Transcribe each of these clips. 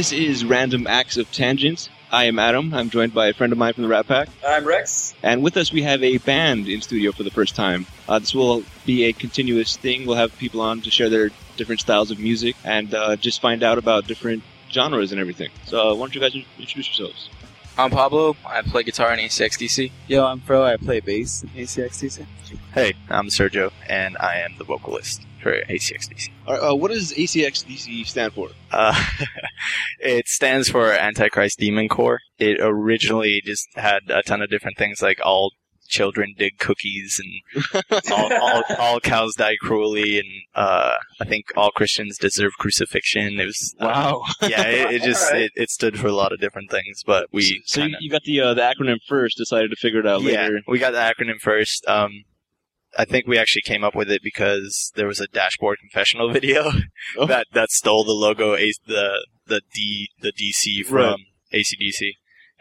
This is Random Acts of Tangents. I am Adam. I'm joined by a friend of mine from the Rat Pack. I'm Rex. And with us, we have a band in studio for the first time. Uh, this will be a continuous thing. We'll have people on to share their different styles of music and uh, just find out about different genres and everything. So, uh, why don't you guys introduce yourselves? I'm Pablo. I play guitar in ACXDC. Yo, I'm Fro. I play bass in ACXDC. Hey, I'm Sergio, and I am the vocalist for ACXDC. Uh, what does ACXDC stand for? Uh, it stands for Antichrist Demon Core. It originally just had a ton of different things like all children dig cookies and all, all, all, cows die cruelly and uh, I think all Christians deserve crucifixion. It was uh, wow. yeah, it, it just right. it, it, stood for a lot of different things, but we so, kinda, you got the uh, the acronym first, decided to figure it out yeah, later. we got the acronym first. Um, I think we actually came up with it because there was a dashboard confessional video oh. that that stole the logo, the the D the DC from right. ACDC.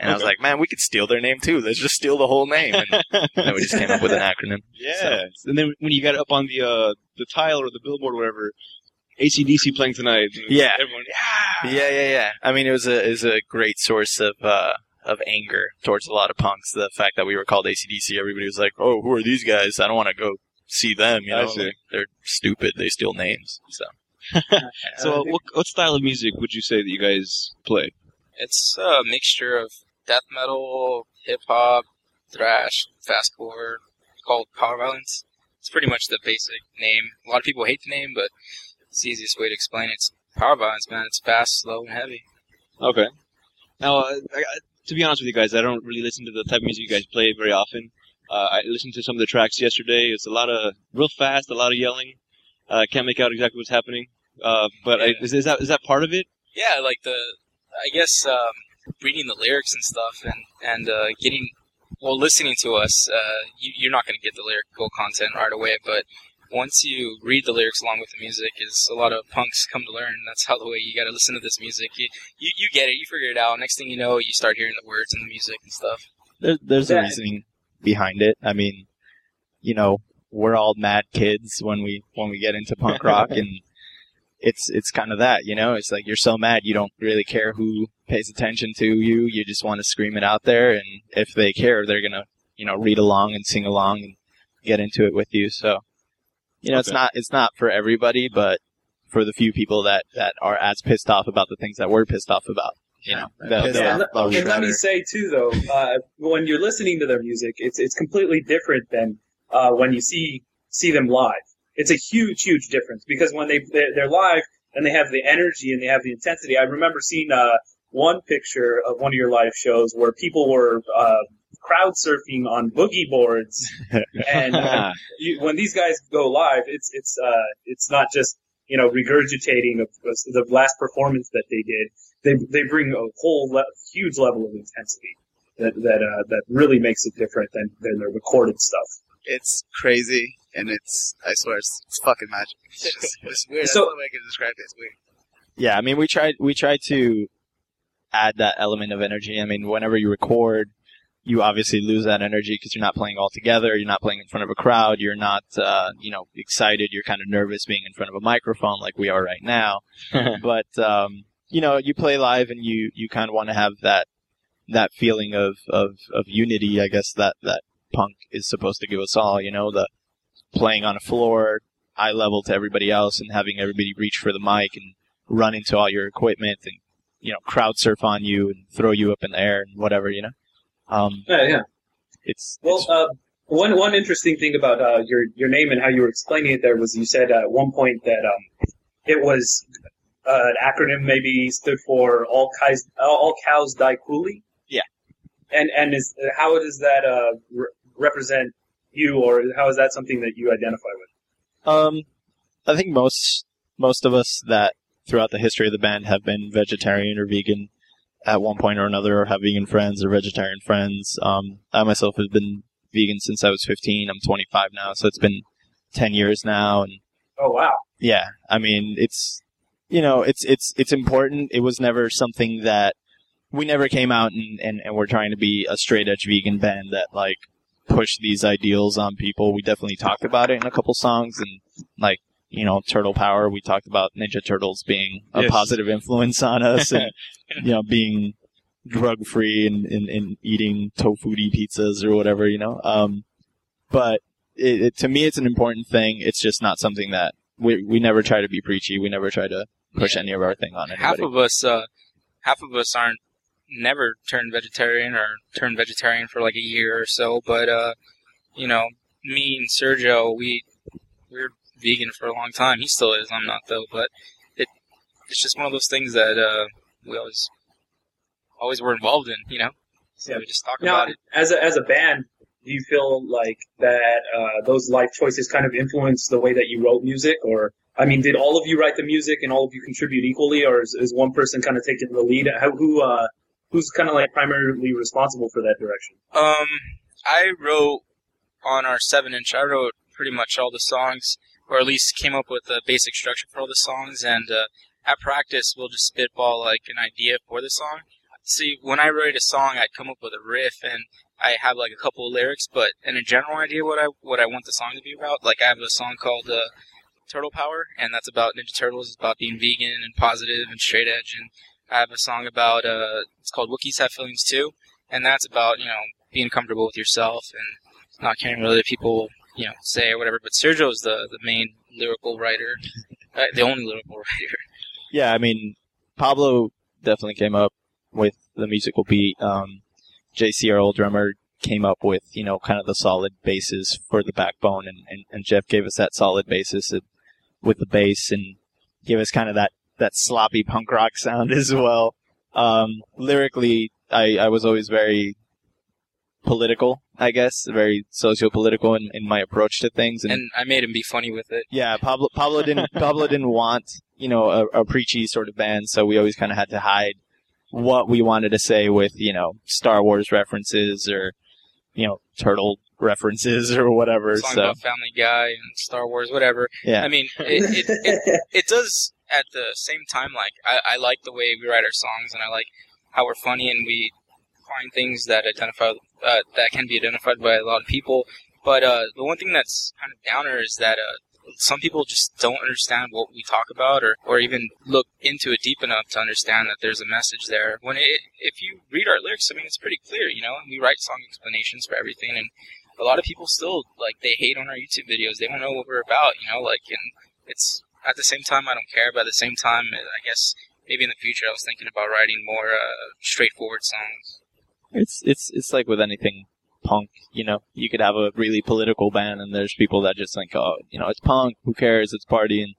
And okay. I was like, man, we could steal their name too. Let's just steal the whole name. And then we just came up with an acronym. Yeah. So. And then when you got it up on the uh, the tile or the billboard or whatever, ACDC playing tonight. Yeah. Everyone, yeah. Yeah, yeah, yeah. I mean, it was a, it was a great source of, uh, of anger towards a lot of punks. The fact that we were called ACDC, everybody was like, "Oh, who are these guys? I don't want to go see them." You know, like, they're stupid. They steal names. So, so what, what style of music would you say that you guys play? It's a mixture of death metal, hip hop, thrash, fastcore, called power violence. It's pretty much the basic name. A lot of people hate the name, but it's the easiest way to explain it. It's power violence, man. It's fast, slow, and heavy. Okay. Now, uh, I, to be honest with you guys, I don't really listen to the type of music you guys play very often. Uh, I listened to some of the tracks yesterday. It's a lot of real fast, a lot of yelling. I uh, can't make out exactly what's happening. Uh, but yeah. I, is, is, that is that part of it? Yeah, like the I guess um, reading the lyrics and stuff, and and uh, getting well, listening to us. Uh, you, are not going to get the lyrical content right away, but once you read the lyrics along with the music, is a lot of punks come to learn. That's how the way you got to listen to this music. You, you, you get it, you figure it out. Next thing you know, you start hearing the words and the music and stuff. There, there's a reasoning behind it. I mean, you know, we're all mad kids when we when we get into punk rock, and it's it's kind of that. You know, it's like you're so mad you don't really care who pays attention to you. You just want to scream it out there, and if they care, they're gonna you know read along and sing along and get into it with you. So you know, okay. it's not it's not for everybody, but for the few people that that are as pissed off about the things that we're pissed off about. You know, they'll, they'll, they'll and, let me say too, though, uh, when you're listening to their music, it's it's completely different than uh, when you see see them live. It's a huge, huge difference because when they they're live and they have the energy and they have the intensity. I remember seeing uh, one picture of one of your live shows where people were uh, crowd surfing on boogie boards, and uh, you, when these guys go live, it's it's uh, it's not just you know regurgitating of, of the last performance that they did. They they bring a whole le- huge level of intensity that that uh, that really makes it different than than the recorded stuff. It's crazy, and it's I swear it's, it's fucking magic. It's, just, it's weird. So, That's the way I can describe it. It's weird. Yeah, I mean, we tried we tried to add that element of energy. I mean, whenever you record, you obviously lose that energy because you're not playing all together. You're not playing in front of a crowd. You're not, uh, you know, excited. You're kind of nervous being in front of a microphone like we are right now. but, um, you know, you play live and you, you kind of want to have that, that feeling of, of, of unity, I guess, that, that punk is supposed to give us all, you know, the playing on a floor, eye level to everybody else and having everybody reach for the mic and run into all your equipment and, you know, crowd surf on you and throw you up in the air and whatever, you know? Um, yeah, yeah. It's well. It's, uh, one one interesting thing about uh, your your name and how you were explaining it there was you said at one point that um, it was uh, an acronym maybe stood for all cows all cows die coolly. Yeah. And and is how does that uh, re- represent you, or how is that something that you identify with? Um, I think most most of us that throughout the history of the band have been vegetarian or vegan at one point or another, or have vegan friends or vegetarian friends. Um, I myself have been vegan since I was 15. I'm 25 now, so it's been 10 years now. And oh wow, yeah, I mean it's you know it's it's it's important. It was never something that we never came out and, and, and we're trying to be a straight edge vegan band that like push these ideals on people. We definitely talked about it in a couple songs and like you know, Turtle Power. We talked about Ninja Turtles being a Yes. positive influence on us, and you know, being drug free and, and, and eating tofu pizzas or whatever, you know. Um, but it, it, to me, it's an important thing. It's just not something that we we never try to be preachy. We never try to push Yeah. any of our thing on anybody. half of us uh half of us aren't never turned vegetarian or turned vegetarian for like a year or so but uh you know me and sergio we we're vegan for a long time he still is i'm not though but it it's just one of those things that uh we always always were involved in you know so Yeah. we just talk Now, about it as a, as a band, do you feel like that uh, those life choices kind of influence the way that you wrote music, or I mean, did all of you write the music and all of you contribute equally, or is, is one person kind of taking the lead? How, who uh, who's kind of like primarily responsible for that direction? Um, I wrote on our seven inch. I wrote pretty much all the songs, or at least came up with a basic structure for all the songs. And uh, at practice, we'll just spitball like an idea for the song. See, when I write a song, I come up with a riff and I have like a couple of lyrics, but and a general idea what I what I want the song to be about. Like I have a song called uh, Turtle Power, and that's about Ninja Turtles. It's about being vegan and positive and straight edge. And I have a song about uh, it's called Wookiees Have Feelings Too, and that's about you know being comfortable with yourself and not caring what other people you know say or whatever. But Sergio is the the main lyrical writer, uh, the only lyrical writer. Yeah, I mean, Pablo definitely came up with the musical beat. Um, JC, our old drummer, came up with, you know, kind of the solid basis for the backbone, and, and, and Jeff gave us that solid basis with the bass and gave us kind of that, that sloppy punk rock sound as well. Um, lyrically, I, I was always very political, I guess, very socio-political in, in my approach to things, and And I made him be funny with it. yeah, Pablo Pablo didn't Pablo didn't want you know a, a preachy sort of band, so we always kind of had to hide what we wanted to say with you know Star Wars references or you know turtle references or whatever. Song So about Family Guy and Star Wars, whatever. yeah, I mean, it, it, it, it does at the same time like I, I like the way we write our songs and I like how we're funny and we find things that identify uh, that can be identified by a lot of people. But uh, the one thing that's kind of downer is that uh, some people just don't understand what we talk about or, or even look into it deep enough to understand that there's a message there. When it, if you read our lyrics, I mean, it's pretty clear, you know, and we write song explanations for everything and a lot of people still like they hate on our YouTube videos. They don't know what we're about, you know, like and it's at the same time I don't care, but at the same time I guess maybe in the future I was thinking about writing more uh, straightforward songs. It's it's it's like with anything punk. You know, you could have a really political band, and there's people that just think, oh, you know, it's punk. Who cares? It's party and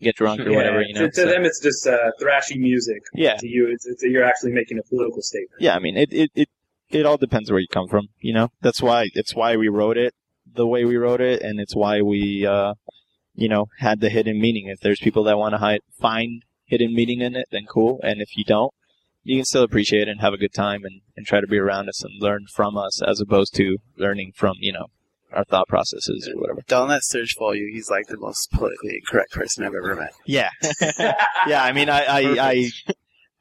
get drunk or Yeah, whatever. You know, to, to So- them, it's just uh, thrashy music. yeah, To you, it's, it's you're actually making a political statement. yeah. I mean, it, it, it, it all depends where you come from. You know, that's why it's why we wrote it the way we wrote it, and it's why we, uh, you know, had the hidden meaning. If there's people that want to find hidden meaning in it, then cool. And if you don't, you can still appreciate it and have a good time and, and try to be around us and learn from us as opposed to learning from, you know, our thought processes or whatever. Don't let Serge fool you. He's like the most politically incorrect person I've ever met. Yeah. yeah, I mean, I, I, I,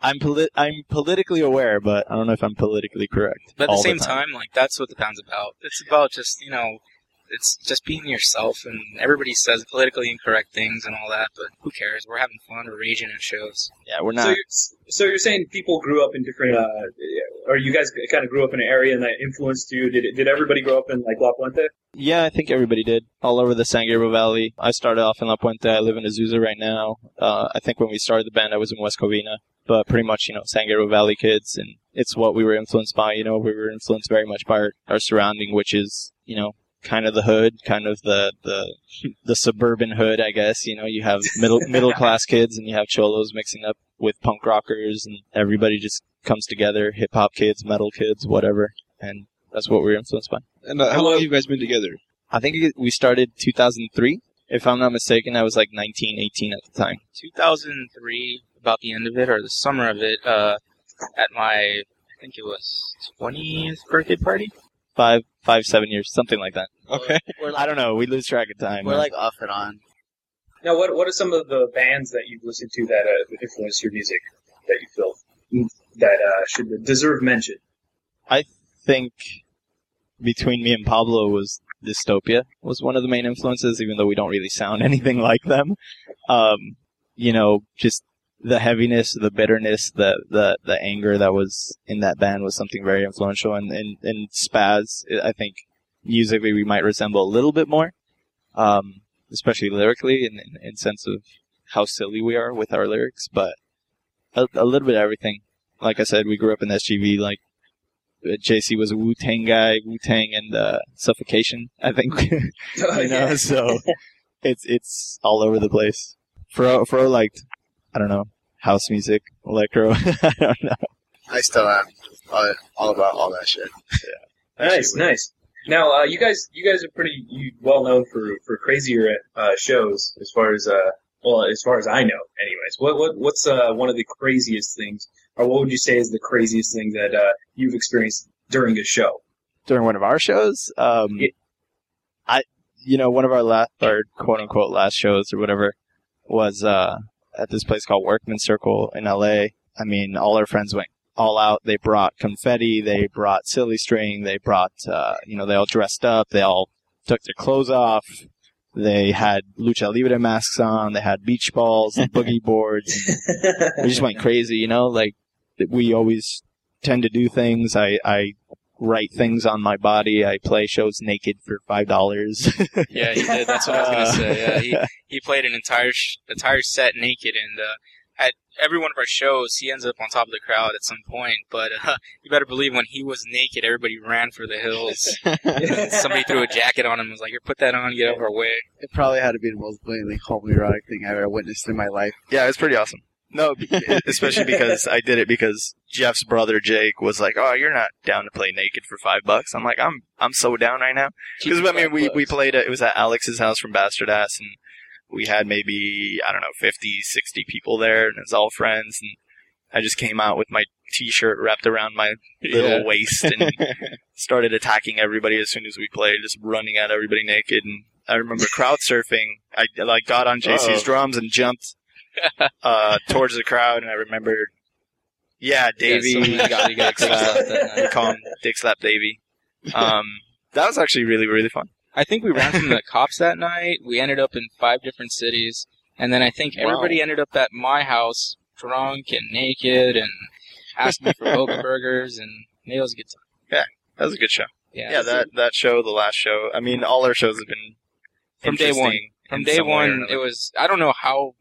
I'm polit- I'm politically aware, but I don't know if I'm politically correct. But at all the same time. time, like that's what the band's about. It's about just you know, it's just being yourself, and everybody says politically incorrect things and all that, but who cares? We're having fun, we're raging at shows. Yeah, we're So not. you're, so you're saying people grew up in different, uh, or you guys kind of grew up in an area and that influenced you. Did did everybody grow up in like La Puente? Yeah, I think everybody did. All over the San Gabriel Valley. I started off in La Puente. I live in Azusa right now. Uh, I think when we started the band, I was in West Covina. But pretty much, you know, San Gabriel Valley kids, and it's what we were influenced by. You know, we were influenced very much by our, our surrounding, which is, you know, kind of the hood, kind of the the the suburban hood, I guess. You know, you have middle middle class kids, and you have cholos mixing up with punk rockers, and everybody just comes together. Hip hop kids, metal kids, whatever, and that's what we're influenced by. And uh, how long have you guys been together? I think we started 2003. If I'm not mistaken, I was like 19, 18 at the time. 2003, about the end of it or the summer of it, uh, at my I think it was 20th birthday party. Five, five, seven years, something like that. Okay. We're I like, don't know. We lose track of time. we're like off and on. Now, what what are some of the bands that you've listened to that uh, influenced your music that you feel that uh, should deserve mention? I think between me and Pablo was Dystopia was one of the main influences, even though we don't really sound anything like them. Um, you know, just the heaviness, the bitterness, the, the, the anger that was in that band was something very influential. And, and, and Spaz, I think musically we might resemble a little bit more, um, especially lyrically in, in, in sense of how silly we are with our lyrics, but a, a little bit of everything. Like I said, we grew up in SGV, like uh, JC was a Wu Tang guy, Wu Tang and uh, Suffocation, I think. Oh, you know, so it's it's all over the place. Fro Fro liked, I don't know, house music, electro. I don't know. I still am all, all about all that shit. Yeah. Nice, nice. Now, uh, you guys, you guys are pretty you, well known for for crazier uh, shows as far as uh, well, as far as I know, anyways. What what what's uh, one of the craziest things, or what would you say is the craziest thing that uh, you've experienced during a show? During one of our shows, um, Yeah. I, you know, one of our last, our quote unquote last shows or whatever was, uh, at this place called Workman Circle in LA. I mean, all our friends went all out. They brought confetti. They brought silly string. They brought, uh, you know, they all dressed up. They all took their clothes off. They had lucha libre masks on. They had beach balls and boogie boards. And we just went crazy, you know, like we always tend to do things. I, I write things on my body. I play shows naked for five dollars. Yeah, he did. That's what I was gonna say. Yeah, he he played an entire sh- entire set naked, and uh, at every one of our shows, he ends up on top of the crowd at some point. But uh, you better believe when he was naked, everybody ran for the hills. Somebody threw a jacket on him, and was like, "Here, put that on, get out of our way." It probably had to be the most blatantly homoerotic thing I've ever witnessed in my life. yeah, it was pretty awesome. No, especially because I did it because Jeff's brother Jake was like, "Oh, you're not down to play naked for five bucks." I'm like, "I'm I'm so down right now." Because I mean, we we played it. It was at Alex's house from Bastard Ass, and we had maybe I don't know 50, 60 people there, and it's all friends. And I just came out with my T-shirt wrapped around my little Yeah. waist and started attacking everybody as soon as we played, just running at everybody naked. And I remember crowd surfing. I like got on JC's Uh-oh. drums and jumped uh, towards the crowd, and I remembered, yeah, Davey. Yeah, got- got Slap. slapped that call him Dick Slap Davey. Um, that was actually really really fun. I think we ran from the cops that night. We ended up in five different cities, and then I think Wow. everybody ended up at my house, drunk and naked, and asked me for Boca burgers, and it was a good time. Yeah, that was a good show. Yeah, Yeah, that that show, the last show. I mean, all our shows have been From day one. from day some way or one, it was I don't know how.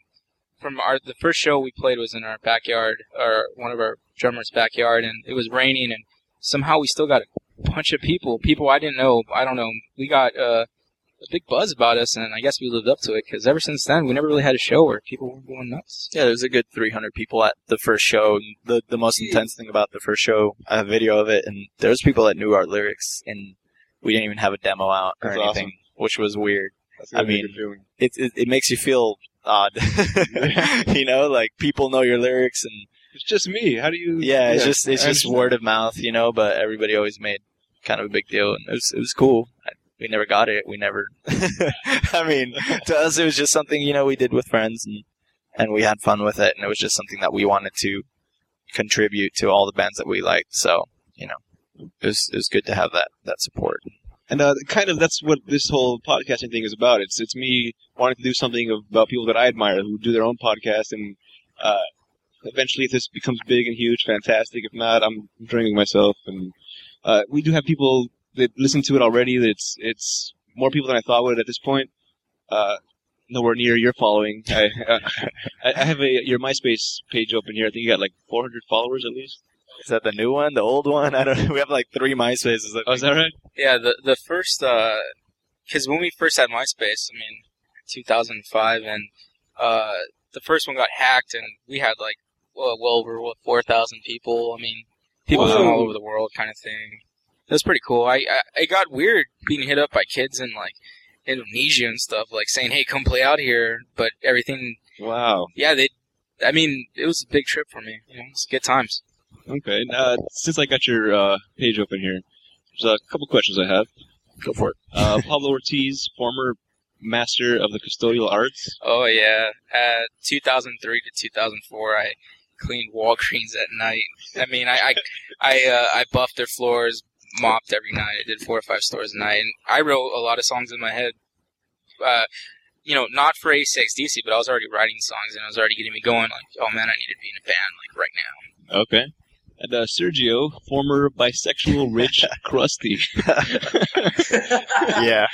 From our the first show we played was in our backyard, or one of our drummers' backyard, and it was raining, and somehow we still got a bunch of people, people I didn't know. I don't know. We got uh, a big buzz about us, and I guess we lived up to it because ever since then we never really had a show where people were going nuts. Yeah, there's a good 300 people at the first show. The the most intense thing about the first show, I have a video of it, and there's people that knew our lyrics, and we didn't even have a demo out or That's anything, which was weird. That's I gotta be a mean. It, it it makes you feel odd, you know, like people know your lyrics, and It's just me. How do you? yeah, it's just it's just word of mouth, you know. But everybody always made kind of a big deal, and it was it was cool. I, we never got it. We never. I mean, to us, it was just something you know we did with friends, and and we had fun with it, and it was just something that we wanted to contribute to all the bands that we liked. So you know, it was it was good to have that that support. And uh, kind of that's what this whole podcasting thing is about. It's it's me wanting to do something about people that I admire who do their own podcast, and uh, eventually, if this becomes big and huge, fantastic. If not, I'm enjoying myself. And uh, we do have people that listen to it already. It's it's more people than I thought would at this point. Uh, nowhere near your following. I, I I have a your MySpace page open here. I think you got like 400 followers at least. Is that the new one, the old one? I don't. know. We have like three MySpaces. I Oh, is that right? Yeah, the the first because when we first had MySpace, I mean, 2005, and uh, the first one got hacked, and we had like well, well over what 4,000 people. I mean, people from all over the world, kind of thing. That's pretty cool. I, I it got weird being hit up by kids in like Indonesia and stuff, like saying, "Hey, come play out here," but everything. Wow. Yeah, they. I mean, it was a big trip for me. You know, it's good times. Okay. Uh, since I got your uh, page open here, there's a couple questions I have. Go for it. Uh, Pablo Ortiz, former master of the custodial arts. Oh yeah, uh, 2003 to 2004, I cleaned Walgreens at night. I mean, I I I, uh, I buffed their floors, mopped every night. I did four or five stores a night, and I wrote a lot of songs in my head. Uh, you know, not for ACXDC, but I was already writing songs, and I was already getting me going. Like, oh man, I need to be in a band like right now. Okay. And uh, Sergio, former bisexual rich crusty. yeah.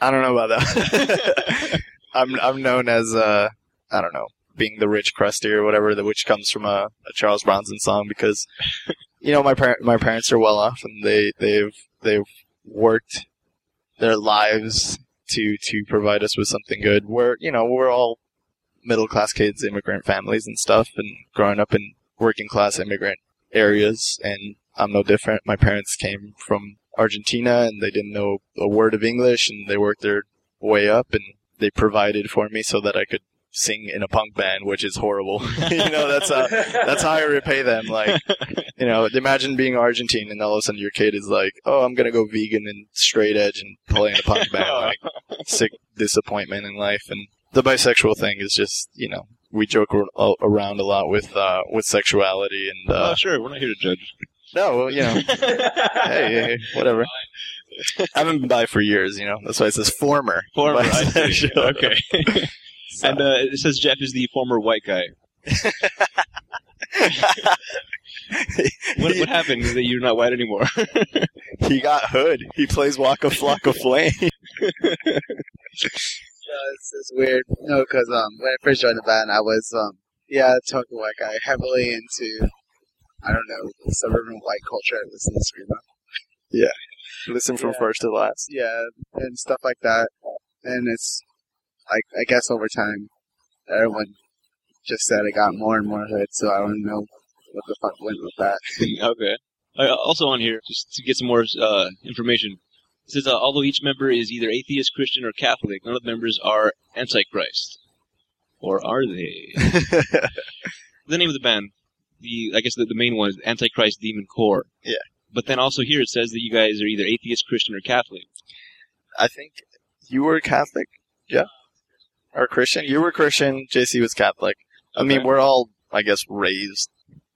I don't know about that. I'm I'm known as uh I don't know being the rich crusty or whatever, the which comes from a, a Charles Bronson song because you know my par- my parents are well off and they they've they've worked their lives to to provide us with something good. We're you know we're all middle class kids, immigrant families and stuff, and growing up in working class immigrant areas, and I'm no different. My parents came from Argentina and they didn't know a word of English and they worked their way up and they provided for me so that I could sing in a punk band, which is horrible. you know, that's how, that's how I repay them. Like, you know, imagine being Argentine and all of a sudden your kid is like, oh, I'm to go vegan and straight edge and play in a punk band. Like, sick disappointment in life. And the bisexual thing is just, you know, we joke around a lot with, uh, with sexuality and, uh, oh, sure, we're not here to judge. No, well, you know, hey, hey, whatever. I haven't been by for years, you know. That's why it says former. Former. okay. So. And uh, it says Jeff is the former white guy. what, what happened is that you're not white anymore? he got hood. He plays Waka Flocka Flame. Yeah, it's, it's weird. No, because um, when I first joined the band, I was um, yeah, token white guy, heavily into I don't know suburban white culture. I listen to screamo. Yeah, listen from Yeah. first to last. Yeah, and stuff like that. And it's like I guess over time, everyone just said it got more and more hood. So I don't know what the fuck went with that. okay. Uh, also on here, just to get some more uh, information, it says uh, although each member is either atheist, Christian, or Catholic, none of the members are Antichrist. Or are they? the name of the band, the I guess the, the main one is Antichrist Demon Core. Yeah. But then also here it says that you guys are either atheist, Christian, or Catholic. I think you were Catholic. Yeah. Or Christian. You were Christian. JC was Catholic. I mean, we're all, I guess, raised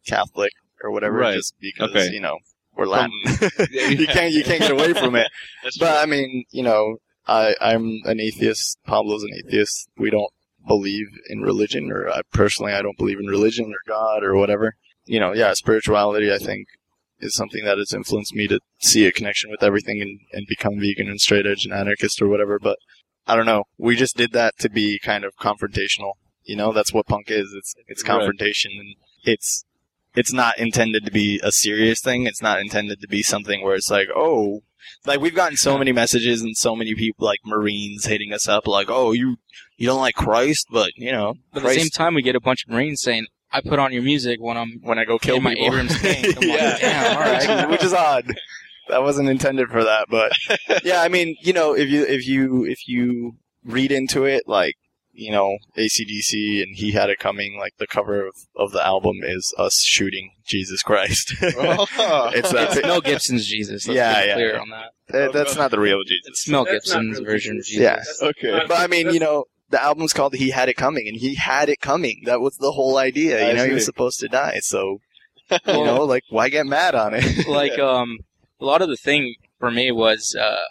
Catholic or whatever, Right. just because Okay. you know we're Latin. You can't you can't get away from it. That's But I mean, you know, I I'm an atheist. Pablo's an atheist. We don't believe in religion, or I personally I don't believe in religion or God or whatever. You know, yeah, spirituality I think is something that has influenced me to see a connection with everything and, and become vegan and straight edge and anarchist or whatever. But I don't know. We just did that to be kind of confrontational. You know, that's what punk is. It's it's Right. confrontation and it's it's not intended to be a serious thing. It's not intended to be something where it's like, oh, like we've gotten so many messages and so many people like Marines hitting us up like, oh, you you don't like Christ, but you know, But at the same time, we get a bunch of Marines saying, "I put on your music when I'm when I go kill my people. Abrams tank." Yeah, damn, all right. which is odd. That wasn't intended for that, but yeah, I mean, you know, if you if you if you read into it, like you know, ACDC and he had it coming. Like the cover of, of the album is us shooting Jesus Christ. it's that. It's Mel Gibson's Jesus. Let's Yeah, be yeah, clear yeah. on that. that- that's not the real Jesus. It's Mel That's Gibson's really version of Jesus. Jesus. Yeah. Okay. But I mean, you know, the album's called "He Had It Coming," and he had it coming. That was the whole idea. I You know, he was supposed to die. So, you know, like, why get mad on it? like um a lot of the thing for me was uh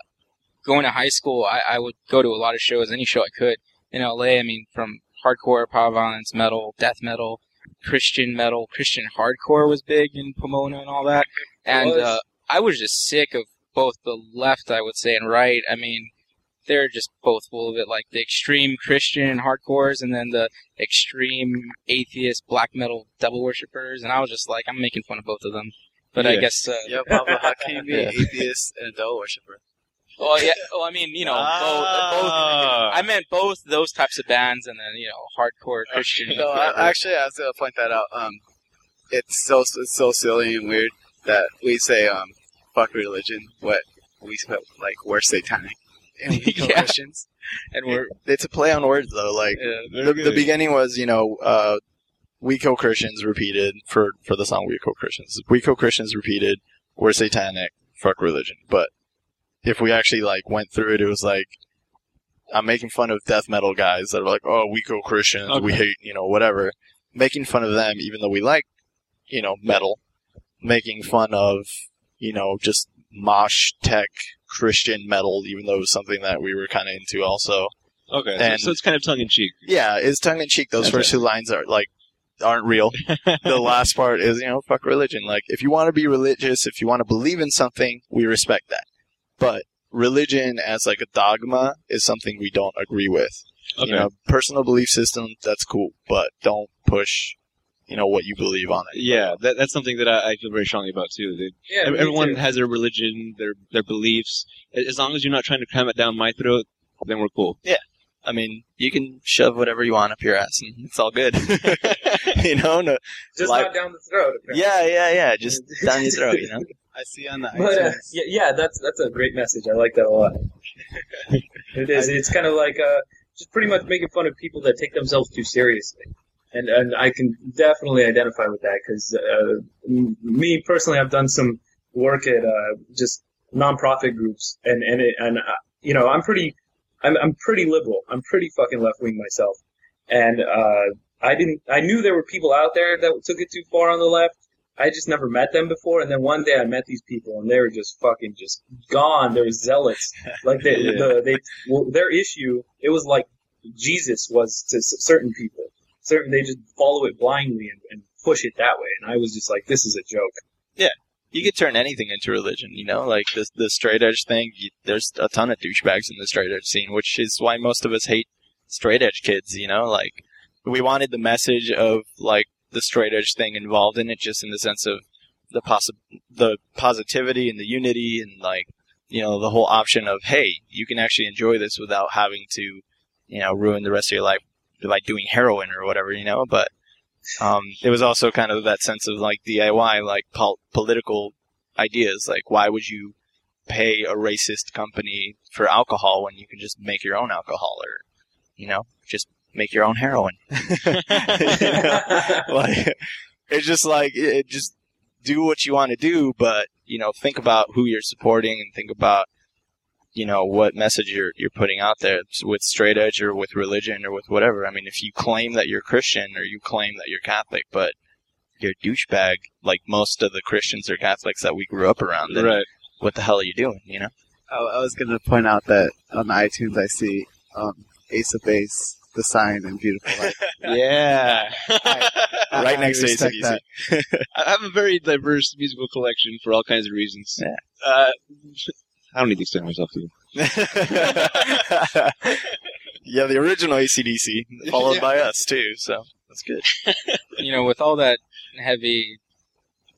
going to high school I, I would go to a lot of shows any show i could in la i mean from hardcore power violence metal death metal christian metal christian hardcore was big in pomona and all that. And uh i was just sick of both the left i would say and right. I mean they're just both full of it like the extreme christian hardcores and then the extreme atheist black metal devil worshippers. And i was just like i'm making fun of both of them. But i guess uh, Yo, Pablo, how can you be Yeah. an atheist and a devil worshiper? Well, yeah. Well, I mean, you know, both, both. Ah. I meant both those types of bands, and then you know, hardcore Christian. No, I, actually, I was gonna point that out. Um, it's so it's so silly and weird that we say um, fuck religion. What we like we're satanic and we Yeah. Christians. and we're it's a play on words, though. Like, uh, the, the beginning was, you know, uh, We Kill Christians repeated for, for the song We Kill Christians. We Kill Christians repeated, we're satanic, fuck religion. But if we actually, like, went through it, it was like, I'm making fun of death metal guys that are like, oh, we go Christians, we hate, you know, whatever. Making fun of them, even though we like, you know, metal. Making fun of you know, just mosh tech Christian metal, even though it was something that we were kind of into also. Okay, so, And- so it's kind of tongue in cheek. Yeah, it's tongue in cheek. Those That's first two lines are like aren't real. the last part is, you know, fuck religion. Like, if you want to be religious, if you want to believe in something, we respect that. But religion as like a dogma is something we don't agree with. Okay. You know, personal belief system, that's cool, but don't push, you know, what you believe on it. yeah, that, that's something that I, I feel very strongly about too. That Yeah, everyone too. has their religion, their their beliefs. As long as you're not trying to cram it down my throat, then we're cool. Yeah, I mean, you can shove whatever you want up your ass and it's all good. you know, no, just like- not down the throat. apparently. yeah, yeah, yeah, just down your throat, you know? I see on the But uh, yeah, yeah, that's that's a great message. I like that a lot. it is. It's kind of like uh, just pretty much making fun of people that take themselves too seriously, and and I can definitely identify with that because uh, m- me personally, I've done some work at uh, just nonprofit groups, and and it, and uh, you know, I'm pretty, I'm I'm pretty liberal. I'm pretty fucking left wing myself, and uh, I didn't. I knew there were people out there that took it too far on the left. I just never met them before, and then one day I met these people, and they were just fucking just gone. They were zealots, like they, Yeah. the, they, well, their issue. It was like Jesus was to s- certain people. Certain, they just follow it blindly and, and push it that way, and I was just like, this is a joke. Yeah, you could turn anything into religion, you know, like the the straight edge thing. You, there's a ton of douchebags in the straight edge scene, which is why most of us hate straight edge kids. You know, like we wanted the message of like the straight edge thing involved in it, just in the sense of the possi- the positivity and the unity and like you know the whole option of hey, you can actually enjoy this without having to you know ruin the rest of your life by doing heroin or whatever, you know, but. Um, it was also kind of that sense of like DIY, like pol- political ideas. Like, why would you pay a racist company for alcohol when you can just make your own alcohol, or you know, just make your own heroin? Like, it's just like it, it just do what you want to do, but you know, think about who you're supporting and think about you know what message you're you're putting out there with straight edge or with religion or with whatever. I mean, if you claim that you're Christian or you claim that you're Catholic, but you're a douchebag like most of the Christians or Catholics that we grew up around, then Right. what the hell are you doing? You know? I, I was going to point out that on iTunes I see um, Ace of Base, The Sign, and Beautiful Life. Yeah. right I next to respect ACDC. that. I have a very diverse musical collection for all kinds of reasons. Yeah. Uh, I don't need to explain myself to you. yeah, the original ACDC, followed by us too. So that's good. you know, with all that heavy,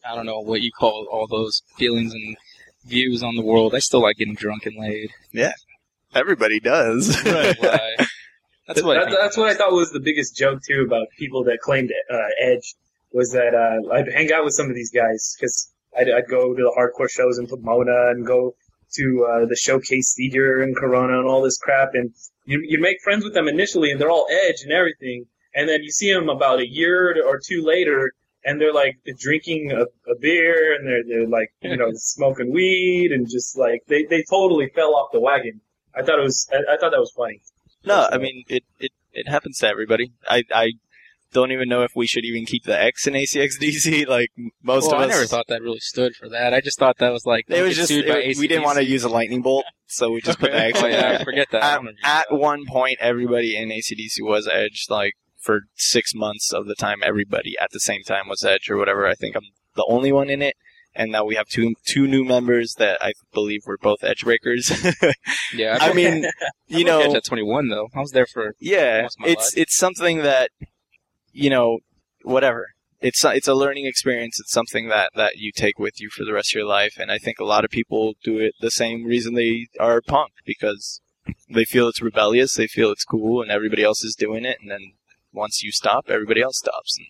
I don't know what you call all those feelings and views on the world, I still like getting drunk and laid. Yeah. Everybody does. Right. That's what. I That- think that's what I thought was the biggest joke too about people that claimed uh, Edge was that uh, I'd hang out with some of these guys because I'd, I'd go to the hardcore shows in Pomona and go to uh, the showcase theater in Corona and all this crap, and you you make friends with them initially, and they're all Edge and everything, and then you see them about a year or two later. And they're like drinking a, a beer, and they're they're like you know smoking weed, and just like they, they totally fell off the wagon. I thought it was I, I thought that was funny. No, I mean it, it. It happens to everybody. I I don't even know if we should even keep the X in ACXDC. Like most well, of I never thought that really stood for that. I just thought that was like it was just it- we didn't want to use a lightning bolt, so we just put the X Oh yeah, forget that. At, at that. one point, everybody in ACDC was Edge. Like for six months of the time, everybody at the same time was Edge or whatever. I think I'm the only one in it. And now we have two two new members that I believe were both Edge breakers. yeah, I mean, you know, Edge at 21 though. I was there for Yeah, my it's life. it's something that you know, whatever. It's it's a learning experience. It's something that that you take with you for the rest of your life. And I think a lot of people do it the same reason they are punk because they feel it's rebellious, they feel it's cool, and everybody else is doing it. And then once you stop, everybody else stops, and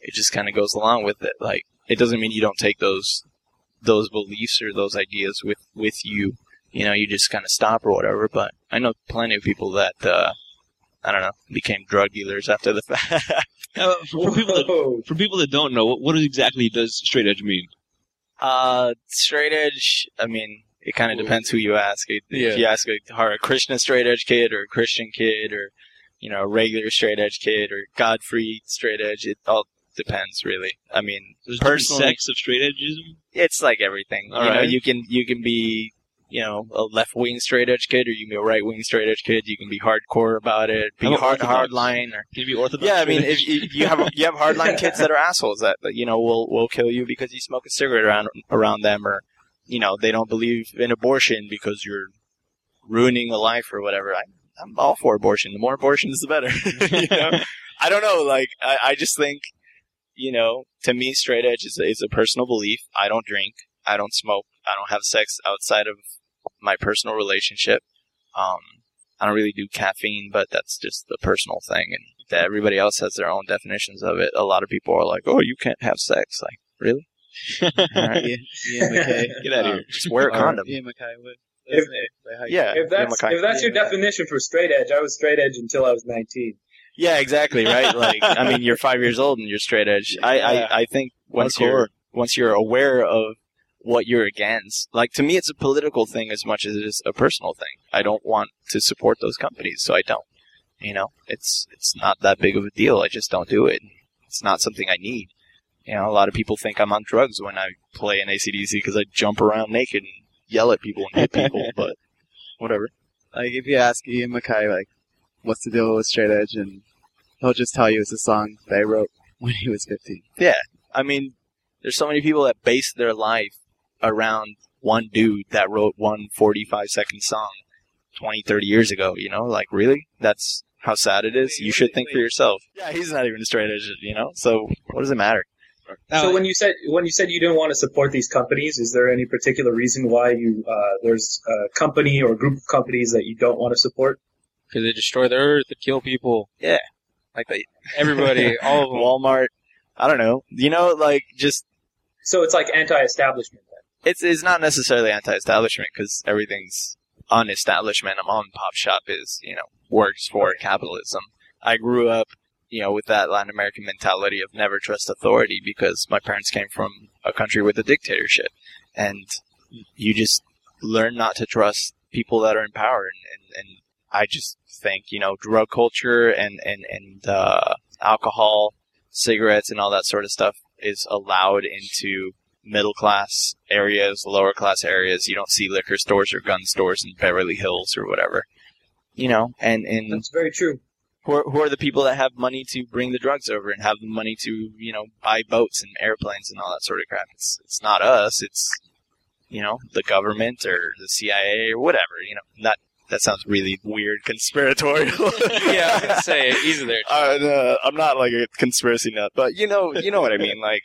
it just kind of goes along with it. Like it doesn't mean you don't take those those beliefs or those ideas with with you. You know, you just kind of stop or whatever. But I know plenty of people that. uh I don't know, became drug dealers after the fact. Uh, for, for people that for people that don't know, what, what exactly does straight edge mean? uh, straight edge, I mean, it kind of depends who you ask. If Yeah. you ask a, or a Christian straight edge kid or a Christian kid or, you know, a regular straight edge kid or God-free straight edge, it all, depends really. I mean, There's different personally, sects of straight edgeism. it's like everything. All you know, you can you can be you know a left wing straight edge kid, or you can be a right wing straight edge kid. You can be hardcore about it, be How about hard orthodox? hard line, or Can you be orthodox? yeah. I mean, straight if you, you have you have hardline kids that are assholes that that, you know will will kill you because you smoke a cigarette around around them, or you know they don't believe in abortion because you're ruining a life or whatever. I, I'm all for abortion. The more abortions, the better. you know? I don't know. Like I, I just think you know to me straight edge is is a personal belief. I don't drink. I don't smoke. I don't have sex outside of my personal relationship. Um, I don't really do caffeine, but that's just the personal thing, and that everybody else has their own definitions of it. A lot of people are like, "Oh, you can't have sex." Like, really? Alright. Ian, Ian MacKaye. Get outta um, here. Just wear a uh, condom. Ian MacKaye would. If- say. Yeah. If that's yeah, if that's your Yeah. definition for straight edge, I was straight edge until I was 19. Yeah, exactly. Right. Like, I mean, you're five years old and you're straight edge. I, Yeah. I, I think once Hardcore. you're once you're aware of what you're against, like to me, it's a political thing as much as it is a personal thing. I don't want to support those companies, so I don't. You know, it's it's not that big of a deal. I just don't do it. It's not something I need. You know, a lot of people think I'm on drugs when I play in ACDC because I jump around naked and yell at people and hit people, but whatever. Like if you ask Ian MacKaye, like, what's the deal with straight edge, and he'll just tell you it's a song they wrote when he was 15. Yeah. I mean, there's so many people that base their life around one dude that wrote one 45 second song 20, 30 years ago, you know? Like, really? That's how sad it is? You should think for yourself. Yeah, he's not even a straight edge, you know? So, what does it matter? So when you said when you said you didn't want to support these companies, is there any particular reason why you uh, there's a company or a group of companies that you don't want to support? Because they destroy the earth, they kill people. Like, they, Everybody, all of them. Walmart, I don't know. You know, like, just, So it's like anti-establishment. Then. it's, it's not necessarily anti-establishment because everything's on establishment. A mom and pop shop is, you know, works for capitalism. I grew up, you know, with that Latin American mentality of never trust authority because my parents came from a country with a dictatorship. And you just learn not to trust people that are in power. And, and, and I just think, you know, drug culture and, and, and, uh, alcohol, cigarettes and all that sort of stuff is allowed into middle class areas, lower class areas. You don't see liquor stores or gun stores in Beverly Hills or whatever. You know, and, and That's very true. who are, who are the people that have money to bring the drugs over and have the money to, you know, buy boats and airplanes and all that sort of crap? It's, it's not us. It's, you know, the government or the CIA or whatever, you know, not, that sounds really weird, conspiratorial. yeah, I was gonna say easy there. Uh, no, I'm not like a conspiracy nut, but you know, you know what I mean. Like,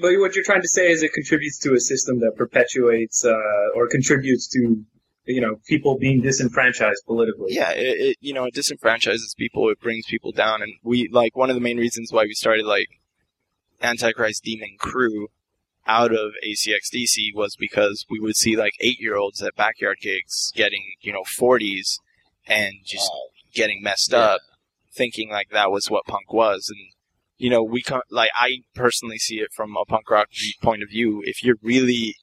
But what you're trying to say is it contributes to a system that perpetuates uh, or contributes to you know people being disenfranchised politically. yeah, it, it you know it disenfranchises people. It brings people down, and we like one of the main reasons why we started like Antichrist Demon Crew out of ACXDC was because we would see like eight year olds at backyard gigs getting you know 40s and just getting messed Yeah. up, thinking like that was what punk was, and you know we can like I personally see it from a punk rock point of view. If you're really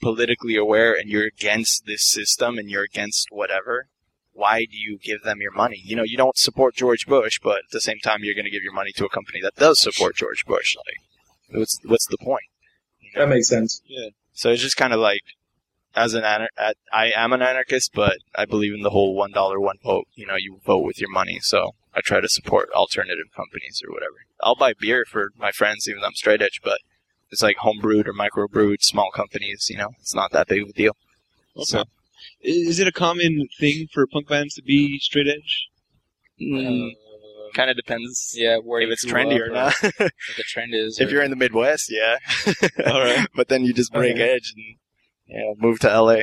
politically aware and you're against this system and you're against whatever, why do you give them your money? You know, you don't support George Bush, but at the same time, you're going to give your money to a company that does support George Bush. Like, what's what's the point? You know? That makes sense. Yeah. So it's just kind of like, as an anar- at- I am an anarchist, but I believe in the whole one dollar one vote. You know, you vote with your money. So I try to support alternative companies or whatever. I'll buy beer for my friends, even though I'm straight edge, but it's like home brewed or micro brewed small companies. You know, it's not that big of a deal. Okay. So- Is it a common thing for punk bands to be straight edge? Mm, Um, kind of depends Yeah, where if it's trendy or not. What the trend is. if or- you're in the Midwest, yeah. All right. but then you just break Okay. edge and you know move to LA.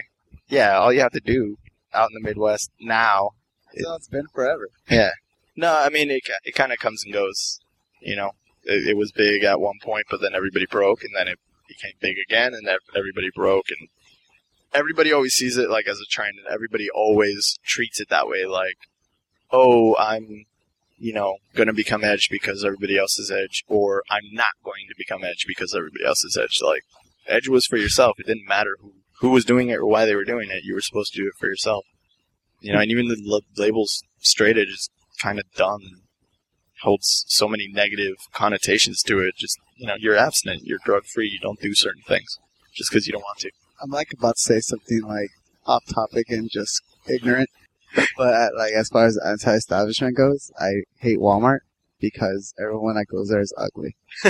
Yeah, all you have to do out in the Midwest now. So it's been forever. Yeah. No, I mean it. It kind of comes and goes. You know, it, it was big at one point, but then everybody broke, and then it became big again, and everybody broke, and everybody always sees it like as a trend, and everybody always treats it that way. Like, oh, I'm, you know, gonna become edge because everybody else is edge, or I'm not going to become edge because everybody else is edge. Like, edge was for yourself. It didn't matter who who was doing it or why they were doing it. You were supposed to do it for yourself. You know, and even the l- labels straight edge is kind of dumb. holds so many negative connotations to it. Just you know, you're abstinent, you're drug free, you don't do certain things just because you don't want to. I'm like about to say something like off topic and just ignorant, but uh, like as far as anti-establishment goes, I hate Walmart because everyone that goes there is ugly.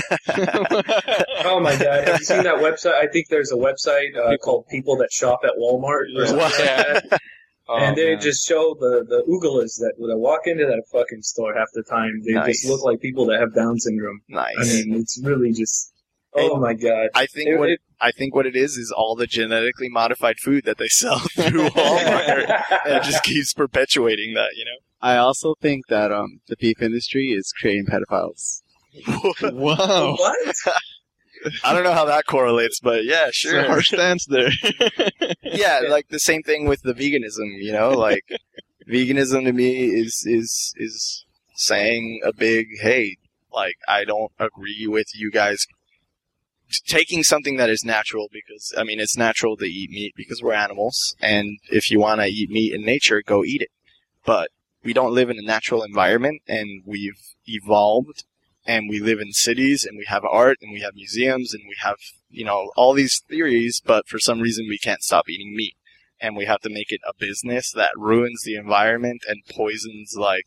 oh my god! Have you seen that website? I think there's a website uh, called People That Shop at Walmart or something like that. Oh, and they man. just show the the oogalas that when I walk into that fucking store half the time. They Nice. just look like people that have Down syndrome. nice. I mean, it's really just. Oh my god! I think It- what it- I think what it is is all the genetically modified food that they sell through Walmart. and it just keeps perpetuating that, you know. I also think that um the beef industry is creating pedophiles. Whoa! What? I don't know how that correlates, but yeah, It's a sure. harsh stance there. yeah, like the same thing with the veganism, you know, like veganism to me is is is saying a big hey, like I don't agree with you guys t- taking something that is natural because I mean it's natural to eat meat because we're animals and if you want to eat meat in nature, go eat it. But we don't live in a natural environment and we've evolved and we live in cities and we have art and we have museums and we have you know all these theories but for some reason we can't stop eating meat and we have to make it a business that ruins the environment and poisons like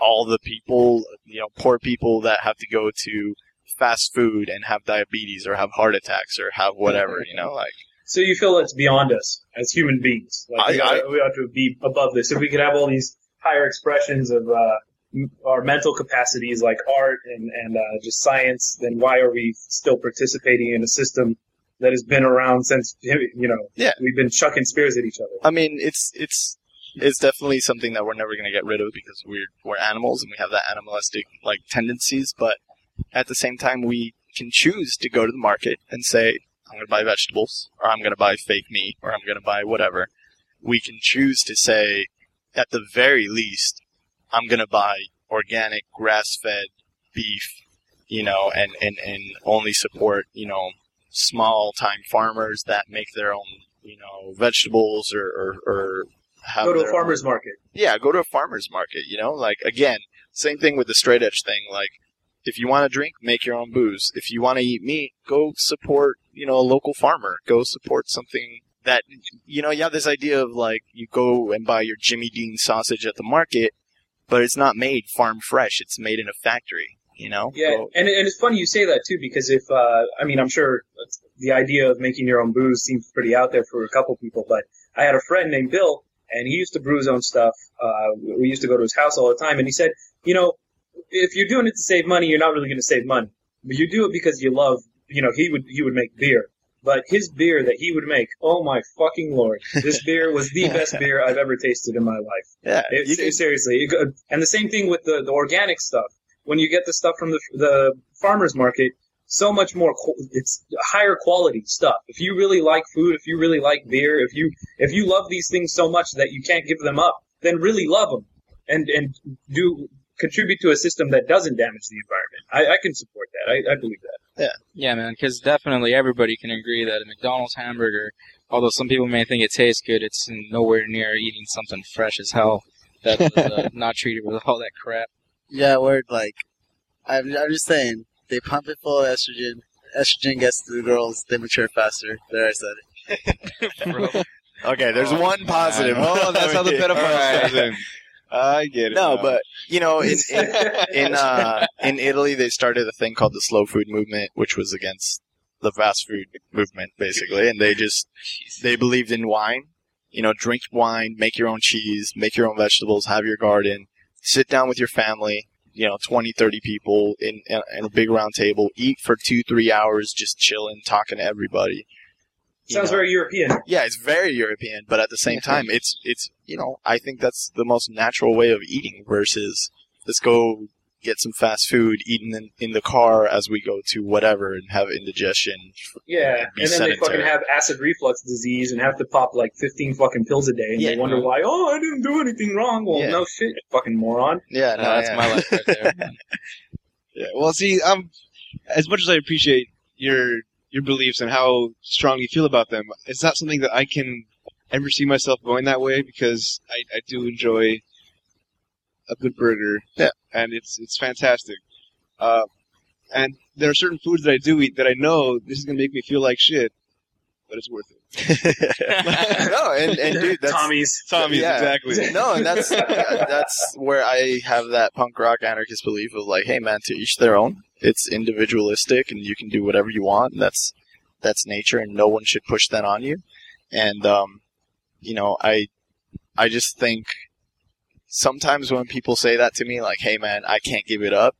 all the people you know poor people that have to go to fast food and have diabetes or have heart attacks or have whatever you know like So you feel it's beyond us as human beings? Like we, I- ought, we ought to be above this. If we could have all these higher expressions of uh, m- our mental capacities, like art and and uh, just science, then why are we still participating in a system that has been around since you know? Yeah. we've been chucking spears at each other. I mean, it's it's it's definitely something that we're never going to get rid of because we're we're animals and we have that animalistic like tendencies. But at the same time, we can choose to go to the market and say, "I'm going to buy vegetables," or "I'm going to buy fake meat," or "I'm going to buy whatever." We can choose to say, at the very least, I'm going to buy organic, grass-fed beef, you know, and and and only support you know small-time farmers that make their own you know vegetables or or, or have Go to a own- farmer's market. yeah, go to a farmer's market, you know? Like, again, same thing with the straight edge thing. Like, if you want to drink, make your own booze. If you want to eat meat, go support, you know, a local farmer. Go support something that, you know, you have this idea of like, you go and buy your Jimmy Dean sausage at the market, but it's not made farm fresh. It's made in a factory, you know? Yeah, Go- and, and it's funny you say that too because if uh, I mean I'm sure the idea of making your own booze seems pretty out there for a couple people, but I had a friend named Bill and he used to brew his own stuff. Uh, we used to go to his house all the time, and he said, you know, if you're doing it to save money, you're not really going to save money, but you do it because you love. You know, he would he would make beer. But his beer that he would make, oh my fucking lord! This beer was the best beer I've ever tasted in my life. yeah. It, can- seriously, it and the same thing with the, the organic stuff. When you get the stuff from the the farmers market, so much more. It's higher quality stuff. If you really like food, if you really like beer, if you if you love these things so much that you can't give them up, then really love them and and do contribute to a system that doesn't damage the environment. I, I can support that. I, I believe that. Yeah, yeah, man, because definitely everybody can agree that a McDonald's hamburger, although some people may think it tastes good, it's nowhere near eating something fresh as hell that was uh, not treated with all that crap. Yeah, word like I'm I'm just saying they pump it full of estrogen. Estrogen gets to the girls, they mature faster. There I said it. Okay, there's Oh, one positive. Oh, that's how the pedophile Alright. I get it. No, now. but you know, in in in, uh, in Italy, they started a thing called the slow food movement, which was against the fast food movement, basically, and they just they believed in wine. You know, drink wine, make your own cheese, make your own vegetables, have your garden, sit down with your family. You know, 20, 30 people in in, in a big round table, eat for two, three hours, just chilling, talking to everybody. You Sounds know? very European. Yeah, it's very European, but at the same time, it's it's you know I think that's the most natural way of eating versus let's go get some fast food, eating in, in the car as we go to whatever and have indigestion. Yeah, Be and then they fucking have acid reflux disease and have to pop like 15 fucking pills a day, and Yeah. they wonder why. Oh, I didn't do anything wrong. Well, Yeah. no shit, fucking moron. Yeah, No, no, that's yeah. my life right there. Yeah. Well, see, um, as much as I appreciate your your beliefs and how strong you feel about them, it's not something that I can ever see myself going that way because I, I do enjoy a good burger. Yeah. and it's it's fantastic. Uh, and there are certain foods that I do eat that I know this is gonna make me feel like shit, but it's worth it. no, and, and dude, that's Tommy's. Tommy's Yeah. exactly. no, and that's that's where I have that punk rock anarchist belief of like, hey man, to each their own. It's individualistic, and you can do whatever you want. And that's that's nature, and no one should push that on you. And um, you know, I I just think sometimes when people say that to me, like, hey man, I can't give it up.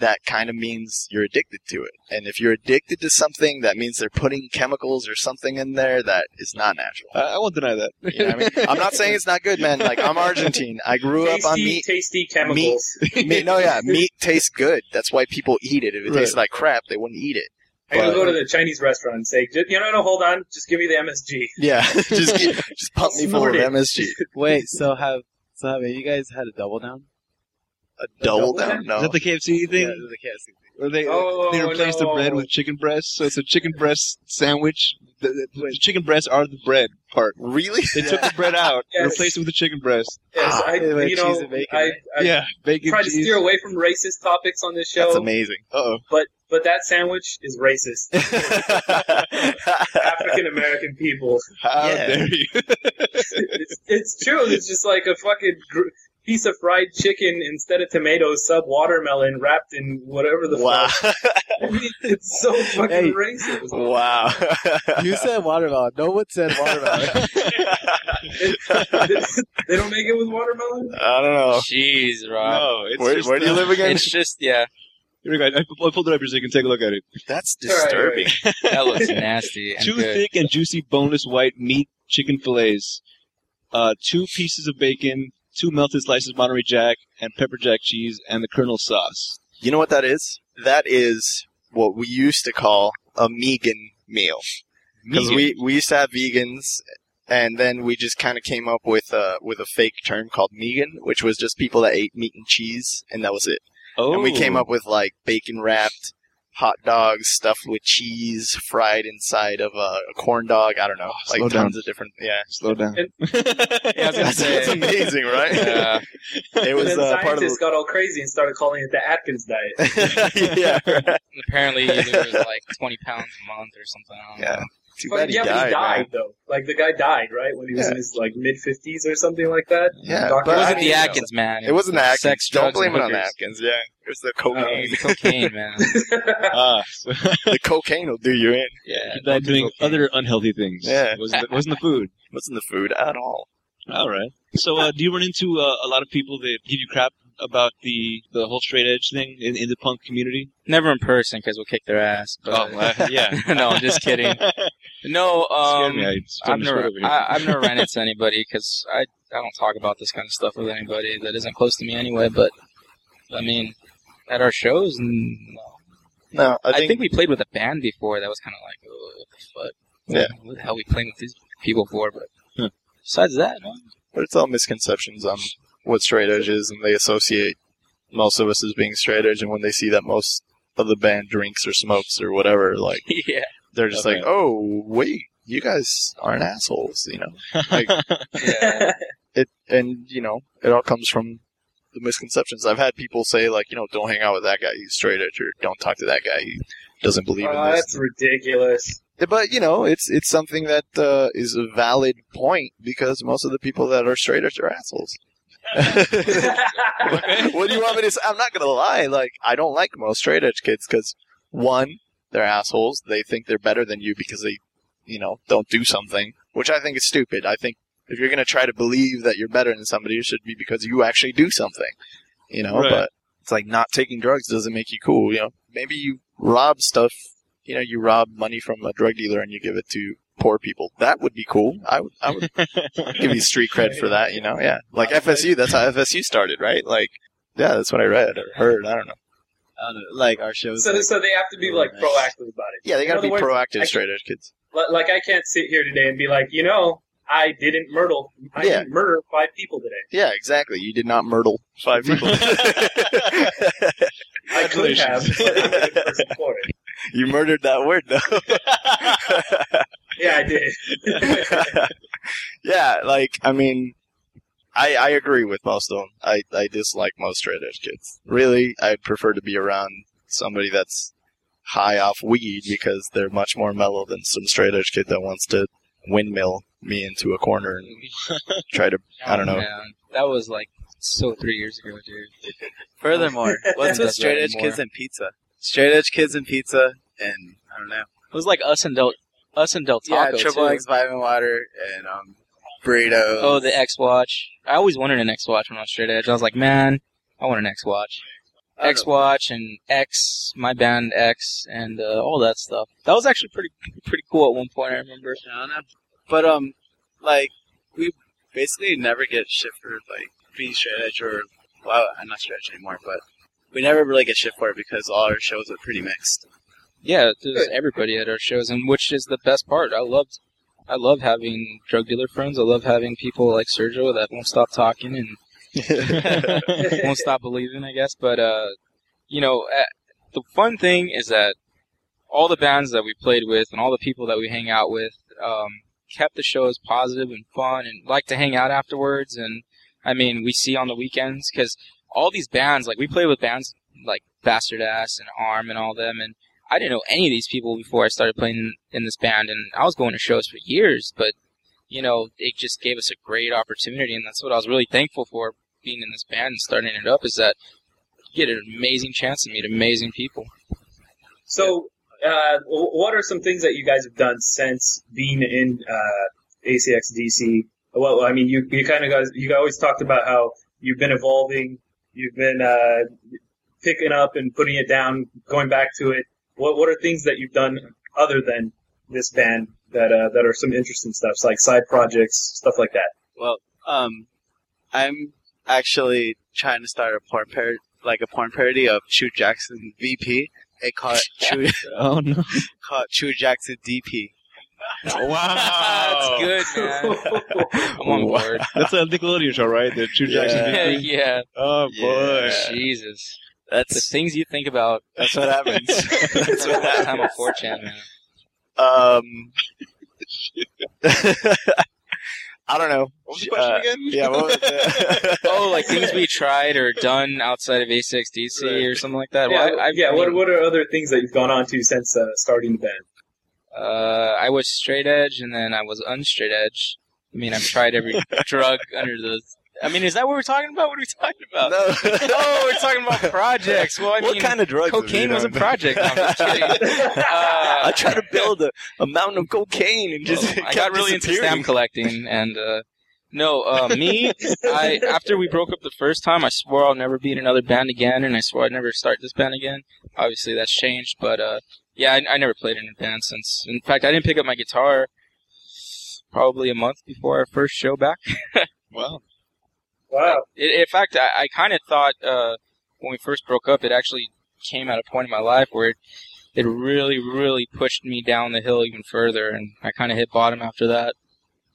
That kind of means you're addicted to it. And if you're addicted to something, that means they're putting chemicals or something in there that is not natural. I, I won't deny that. You know what I mean? I'm not saying it's not good, man. Like I'm Argentine. I grew up on meat. tasty chemicals. meat. No, yeah, meat tastes good. That's why people eat it. If it Right. tastes like crap, they wouldn't eat it. I'm gonna go to the Chinese restaurant and say, you know, no, hold on, just give me the MSG. Yeah, just gi- just pump me full of Snort. MSG. Wait, so have so have you guys had a double down? A double double down? down? Is No. that the KFC thing? Yeah, the KFC. Where they uh, Oh, they replace the bread with chicken breast, so it's a chicken breast sandwich. The, the, the chicken breasts are the bread part. Really? They took the bread out, and Yes. replaced it with the chicken breast. Yes, I, Yeah, like you know, cheese and bacon, I, right? I yeah, bacon try to steer away from racist topics on this That's show, amazing. Uh-oh. but but that sandwich is racist. African American people. How Yeah. dare you? it's, it's true. It's just like a fucking gr- piece of fried chicken instead of tomatoes, sub watermelon wrapped in whatever the wow. fuck. I mean, it's so fucking Hey. racist. wow. You said watermelon. No one said watermelon. they don't make it with watermelon. I don't know. Jeez, Rob. no, it's Where, just, where do you live again? It's just yeah, Here we go. I, I pulled it up here so you can take a look at it. That's All right, all disturbing. that looks nasty and two good. thick and juicy boneless white meat chicken fillets, uh, two pieces of bacon, two melted slices of Monterey Jack, and pepper jack cheese, and the Colonel sauce. You know what that is? That is what we used to call a vegan meal. Because we, we used to have vegans, and then we just kind of came up with a, with a fake term called Megan, which was just people that ate meat and cheese, and that was it. oh, And we came oh. up with like bacon wrapped hot dogs stuffed with cheese, fried inside of a, a corn dog. I don't know, Oh, like slow tons down. of different. Yeah, Slow down. And- Yeah, I that's, say- that's amazing, right? Yeah. it And was then uh, part of scientists got all crazy and started calling it the Atkins diet. yeah, right. Apparently, he was like 20 pounds a month or something. I don't Yeah. know. Too But bad he yeah, but died. he died man. though. Like the guy died, right? When he was Yeah. in his like mid fifties or something like that. Yeah, Dr. but It wasn't mean, the Atkins, man. It wasn't the Atkins. Sex, Don't blame it on the. Atkins. Yeah, it was the cocaine. was the cocaine, man. so the cocaine will do you in. Yeah. he died doing other unhealthy things. Yeah. wasn't the, wasn't the food. Wasn't the food at all. All right. So, uh, do you run into uh, a lot of people that give you crap about the the whole straight edge thing in, in the punk community? Never in person because we'll kick their ass. But, Oh, uh, yeah. no, I'm just kidding. No, Scared um, me. I I've, never, straight over. I, I've never ran into anybody because I, I don't talk about this kind of stuff with anybody that isn't close to me anyway. But I mean, at our shows, no. No, I I think, think, we played with a band before. That was kind of like, oh, what the fuck? Yeah. What the hell are we playing with these people for? But Hmm. besides that, no. but it's all misconceptions on what straight edge is, and they associate most of us as being straight edge, and when they see that most of the band drinks or smokes or whatever, like yeah. They're just Okay. like, "Oh, wait, you guys aren't assholes," you know. Like Yeah. it, and you know, it all comes from the misconceptions. I've had people say like, you know, don't hang out with that guy; he's straight edge, or don't talk to that guy; he doesn't believe Oh, in this. that's ridiculous. But you know, it's it's something that uh, is a valid point because most of the people that are straight edge are assholes. what do you want me to say? I'm not gonna lie. Like, I don't like most straight edge kids because one, they're assholes. They think they're better than you because they, you know, don't do something, which I think is stupid. I think if you're gonna try to believe that you're better than somebody, it should be because you actually do something. You know, Right. but it's like not taking drugs doesn't make you cool. You know, maybe you rob stuff. You know, you rob money from a drug dealer and you give it to poor people. That would be cool. I would, I would give you street cred for that, you know? Yeah. Like FSU, that's how FSU started, right? Like, yeah, that's what I read or heard. I don't know. I don't know, like our shows. so, like, so they have to be like proactive about it. Yeah, they gotta be words, proactive I- straight edge kids. Like I can't sit here today and be like, you know, I didn't murder. I Yeah. didn't murder five people today. Yeah, exactly. You did not myrtle five people. I could have, but I'm person for it. you murdered that word though. Yeah, I did. yeah, like I mean, I, I agree with most of them. I, I dislike most straight edge kids. Really, I'd prefer to be around somebody that's high off weed because they're much more mellow than some straight edge kid that wants to windmill me into a corner and try to. I don't know. Man, that was like so three years ago, dude. Furthermore, what's Does with straight edge anymore. kids and pizza? Straight edge kids and pizza, and I don't know. It was like us and Del, us and Del Taco. yeah, triple too. X vitamin water and um, burritos. Oh, the X Watch. I always wanted an X Watch when I was straight edge. I was like, man, I want an X Watch. X Watch and X, my band X, and uh, all that stuff. That was actually pretty pretty cool at one point. I remember. Know. But um, like we basically never get shit for like being straight edge or well, I'm not straight edge anymore, but we never really get shit for it because all our shows are pretty mixed. Yeah, there's everybody at our shows, and which is the best part. I loved, I love having drug dealer friends. I love having people like Sergio that won't stop talking and won't stop believing, I guess. But uh, you know, uh, the fun thing is that all the bands that we played with and all the people that we hang out with um, kept the shows positive and fun, and like to hang out afterwards. And I mean, we see on the weekends because all these bands, like we play with bands like Bastard Ass and Arm and all them, and I didn't know any of these people before I started playing in this band, and I was going to shows for years, but you know, it just gave us a great opportunity, and that's what I was really thankful for being in this band and starting it up is that you get an amazing chance to meet amazing people. So, uh, what are some things that you guys have done since being in uh, ACXDC? Well, I mean, you you kind of guys you always talked about how you've been evolving, you've been uh, picking up and putting it down, going back to it. What what are things that you've done other than this band that uh, that are some interesting stuff, like side projects, stuff like that? Well, um, I'm actually trying to start a porn parody, like a porn parody of True Jackson VP. They call it Chew, Oh no! call it Chew Jackson DP. Wow, That's good, man. I'm on board. That's a Nickelodeon show, right? The True Jackson. Yeah, VP? yeah. Oh boy. Yeah. Jesus. That's the things you think about. that's what happens. That's what that time of 4chan, man. Um, I don't know. What was the question Uh, again? Yeah, what was it? Oh, like things we tried or done outside of ACXDC Right. or something like that. yeah, Well, I, I yeah. mean, What what are other things that you've gone on to since uh, starting the band? Uh, I was straight edge, and then I was unstraight edge. I mean, I've tried every drug under the. I mean, is that what we're talking about? What are we talking about? no. oh, we're talking about projects. Well, I what mean, kind of drugs? cocaine was a project. No, I'm just kidding. Uh, I try to build a, a mountain of cocaine and just. I got really into stamp collecting, and uh, no, uh, me, I after we broke up the first time, I swore I'll never be in another band again, and I swore I'd never start this band again. Obviously, that's changed, but uh, yeah, I, I never played in a band since. In fact, I didn't pick up my guitar probably a month before our first show back. Wow. Wow. In in fact, I, I kind of thought uh, when we first broke up, it actually came at a point in my life where it, it really, really pushed me down the hill even further, and I kind of hit bottom after that.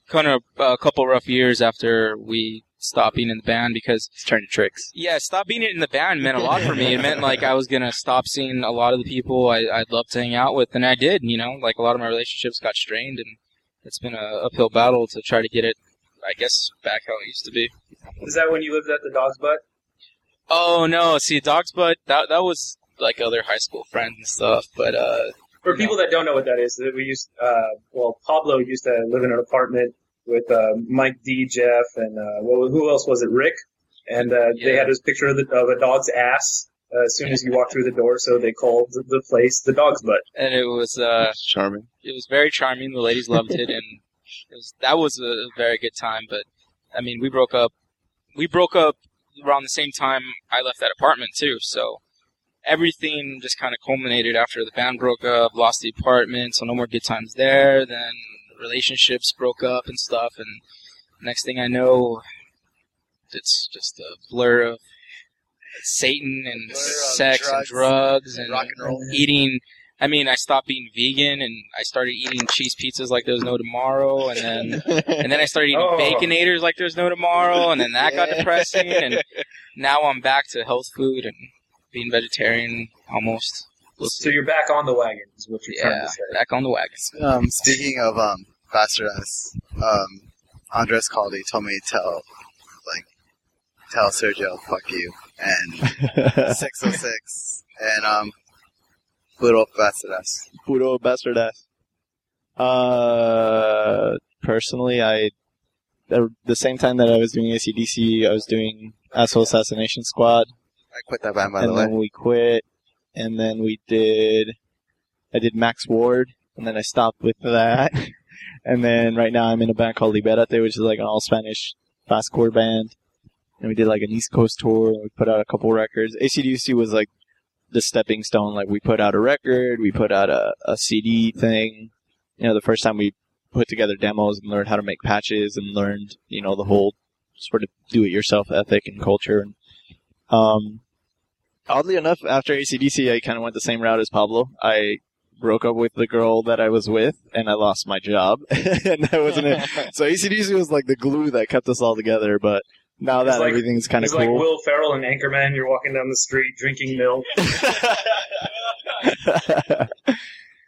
Kind of a couple rough years after we stopped being in the band because It's turning tricks. yeah, stop being in the band meant a lot for me. It meant like I was gonna stop seeing a lot of the people I, I'd love to hang out with, and I did. You know, like a lot of my relationships got strained, and it's been a uphill battle to try to get it, I guess, back how it used to be. Is that when you lived at the Dog's Butt? Oh no, see, Dog's Butt, that that was like other high school friends and stuff, but uh, For No. people that don't know what that is, that we used, uh, well, Pablo used to live in an apartment with uh, Mike D, Jeff, and uh, well, who else was it? Rick, and uh, they had this picture of, the, of a dog's ass uh, as soon as you walk through the door, so they called the, the place the Dog's Butt. and it was uh, charming. it was very charming. The ladies loved it, and it was that was a very good time. But I mean, we broke up. We broke up around the same time I left that apartment too. So everything just kind of culminated after the band broke up. Lost the apartment, so no more good times there. Then relationships broke up and stuff, and next thing I know, it's just a blur of Satan and sex and drugs, drugs and rock and roll. eating. I mean, I stopped being vegan and I started eating cheese pizzas like there's no tomorrow, and then and then I started eating Oh. baconators like there's no tomorrow, and then that got depressing, and now I'm back to health food and being vegetarian almost. We'll So you're back on the wagon, is what you're trying Yeah, to say. back on the wagon. Um, speaking of um, bastard ass, um, Andres Caldi told me to tell like tell Sergio, fuck you, and 606, and um, Puro Bastadas. Puro bastard ass. Uh, personally, I the, the same time that I was doing ACDC, I was doing Asshole Assassination Squad, I quit that band, by the way. and then we quit, and then we did, I did Max Ward, and then I stopped with that, and then right now I'm in a band called Liberate, which is like an all Spanish fastcore band, and we did like an East Coast tour, and we put out a couple records. ACDC was like the stepping stone, like we put out a record, we put out a, a CD thing, you know, the first time we put together demos and learned how to make patches and learned, you know, the whole sort of do-it-yourself ethic and culture. And um, oddly enough, after ACDC, I kind of went the same route as Pablo. I broke up with the girl that I was with, and I lost my job, and that wasn't it. So ACDC was like the glue that kept us all together. But now that like- everything's kind of It's like Will Ferrell and Anchorman. You're walking down the street drinking milk.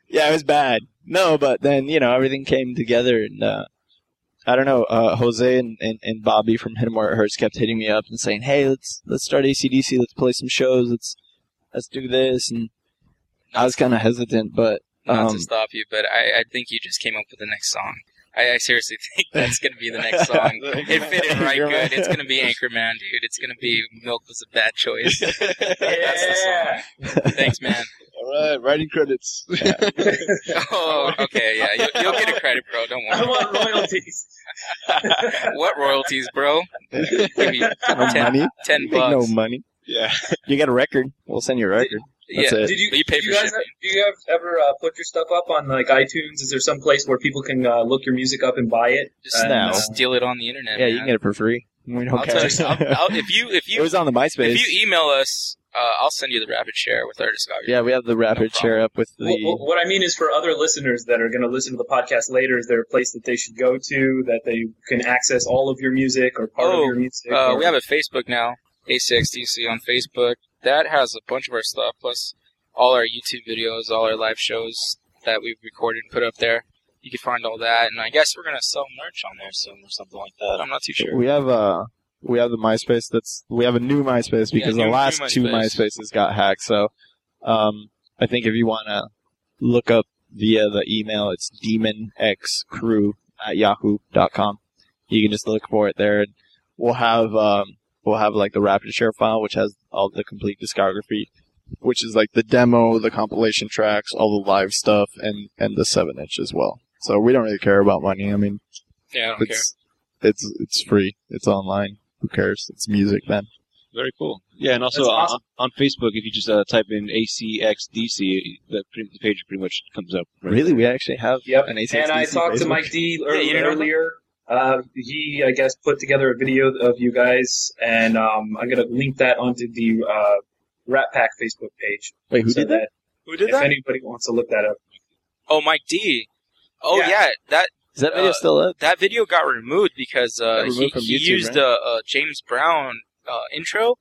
yeah, it was bad. No, but then you know everything came together, and uh, I don't know. Uh, Jose and, and, and Bobby from Hit 'Em Where It Hurts kept hitting me up and saying, "Hey, let's let's start ACDC. Let's play some shows. Let's let's do this." And I was kind of hesitant, but Not Um, to stop you, but I, I think you just came up with the next song. I, I seriously think that's going to be the next song. It fit in right Anchorman. good. It's going to be Anchorman, dude. It's going to be Milk was a bad choice. That's the song. Thanks, man. All right, writing credits. Oh, okay, yeah. You'll, you'll get a credit, bro. Don't worry. I worry. want royalties. what royalties, bro? Give me no 10, money. 10 You make no money. yeah. You got a record. We'll send you a record. That's yeah. it. Did you, But you pay do you for guys shipping. have, do you guys ever uh, put your stuff up on like iTunes? Is there some place where people can uh, look your music up and buy it? Just No. steal it on the internet. Yeah, you can get it for free. We don't I'll care. tell you, I'll, I'll, if you if it was on the MySpace. if you email us, uh, I'll send you the rapid share with our discography. yeah, we have the rapid problem. share up with the. What, what I mean is for other listeners that are going to listen to the podcast later, is there a place that they should go to that they can access all of your music or part Oh, of your music? Uh, or- we have a Facebook now, ACXDC on Facebook. That has a bunch of our stuff, plus all our YouTube videos, all our live shows that we've recorded and put up there. You can find all that, and I guess we're gonna sell merch on there soon or something like that. I'm not too sure. We have uh we have the MySpace. That's we have a new MySpace because new- the last two MySpaces got hacked. So, um, I think if you want to look up via the email, it's demonxcrew at yahoo.com. You can just look for it there, and we'll have um we'll have like the rapid share file, which has all the complete discography, which is like the demo, the compilation tracks, all the live stuff, and and the seven inch as well. So we don't really care about money. I mean, yeah, I don't care. it's it's it's free. It's online. Who cares? It's music then. Very cool. Yeah, and also That's on, on Facebook, if you just uh, type in ACXDC, the, the page pretty much comes up. right Really, we actually have Yep. an ACXDC and I talked to Mike D Yeah, you know earlier. Uh, he, I guess, put together a video of you guys, and um, I'm gonna link that onto the uh, Rat Pack Facebook page. Wait, who so did that? Who did if that? If anybody wants to look that up, Oh, Mike D. Oh Yeah. yeah, that Is that video uh, still up? that video got removed because uh, Got removed he, from he YouTube, used right? a, a James Brown uh, intro,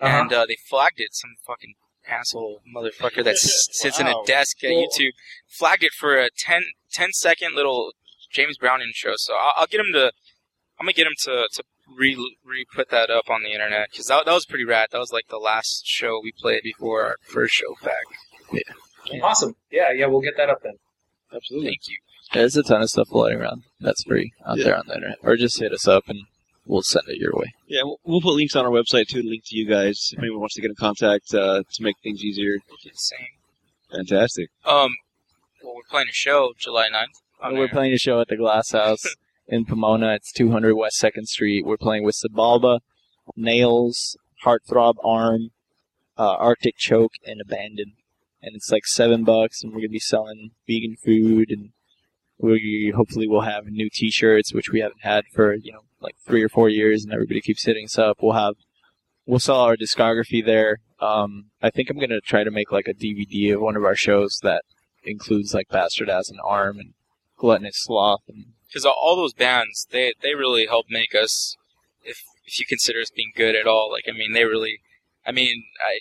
Uh-huh. and uh, they flagged it. Some fucking asshole motherfucker that s- sits in a desk at Well- YouTube flagged it for a 10, 10 second little James Brown intro. So I'll, I'll get him to. I'm gonna get him to to re re put that up on the internet because that, that was pretty rad. That was like the last show we played before our first show back. Yeah. awesome. Yeah, yeah, we'll get that up then. Absolutely. Thank you. There's a ton of stuff floating around that's free out Yeah. there on the internet. Or just hit us up and we'll send it your way. Yeah, we'll, we'll put links on our website too, to link to you guys if anyone wants to get in contact uh, to make things easier. We'll do the same. Fantastic. Um, well, we're playing a show July 9th. On We're there. playing a show at the Glass House in Pomona. It's 200 West 2nd Street. We're playing with Xibalba, Nails, Heartthrob Arm, uh, Arctic Choke, and Abandon. And it's like seven bucks, and we're gonna be selling vegan food, and we hopefully will have new T-shirts, which we haven't had for you know like three or four years, and everybody keeps hitting us up. We'll have we'll sell our discography there. Um, I think I'm gonna try to make like a DVD of one of our shows that includes like Bastard as an Arm and Gluttonous Sloth because all those bands they they really help make us if if you consider us being good at all like i mean they really i mean i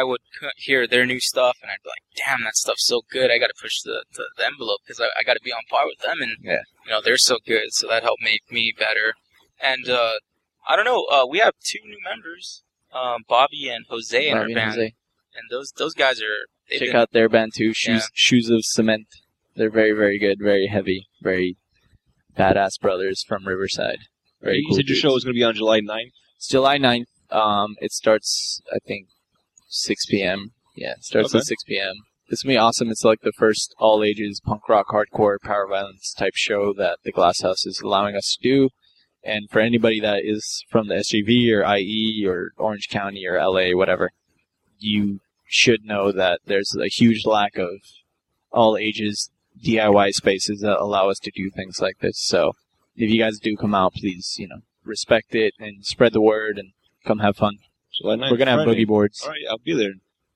i would hear their new stuff and i'd be like damn that stuff's so good i gotta push the the, the envelope because I, I gotta be on par with them and Yeah. you know they're so good so that helped make me better and uh I don't know. Uh, we have two new members, um, Bobby and Jose in our Bobby and band, Jose. and those those guys are. Check been- out their band too. Shoes Yeah. Shoes of Cement. They're very very good, very heavy, very badass brothers from Riverside. Very you cool said your dudes. show was going to be on July 9th. It's July 9th. Um, it starts, I think, 6 p.m. Yeah, it starts Okay. at 6 p.m. This will be awesome. It's like the first all ages punk rock, hardcore, power violence type show that the Glass House is allowing us to do. And for anybody that is from the SGV or IE or Orange County or LA, whatever, you should know that there's a huge lack of all ages DIY spaces that allow us to do things like this. So if you guys do come out, please, you know, respect it and spread the word and come have fun. July 9th. We're gonna have Friday. boogie boards. All right, I'll be there.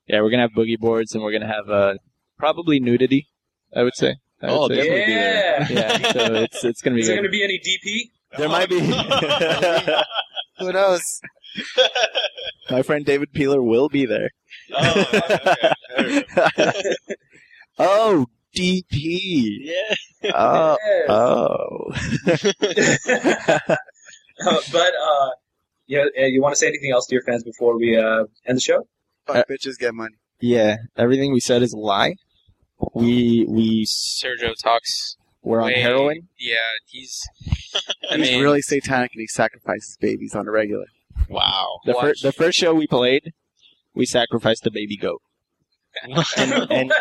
Yeah, we're gonna have boogie boards and we're gonna have uh, probably nudity. I would say. I would Oh, say. definitely be there. Yeah. Yeah, so it's it's gonna be Is there good. going to be any DP? There might be. Who knows? My friend David Peeler will be there. Oh, okay, okay. oh, DP. Yeah. Oh, Yes. oh. Uh, but uh, yeah, uh, you want to say anything else to your fans before we uh, end the show? Fuck Uh, bitches get money. Yeah, everything we said is a lie. We we Sergio talks. were on way- heroin. Yeah, he's. I He's mean, really satanic and he sacrifices babies on a regular. Wow. The, fir- the first show we played, we sacrificed a baby goat, and and,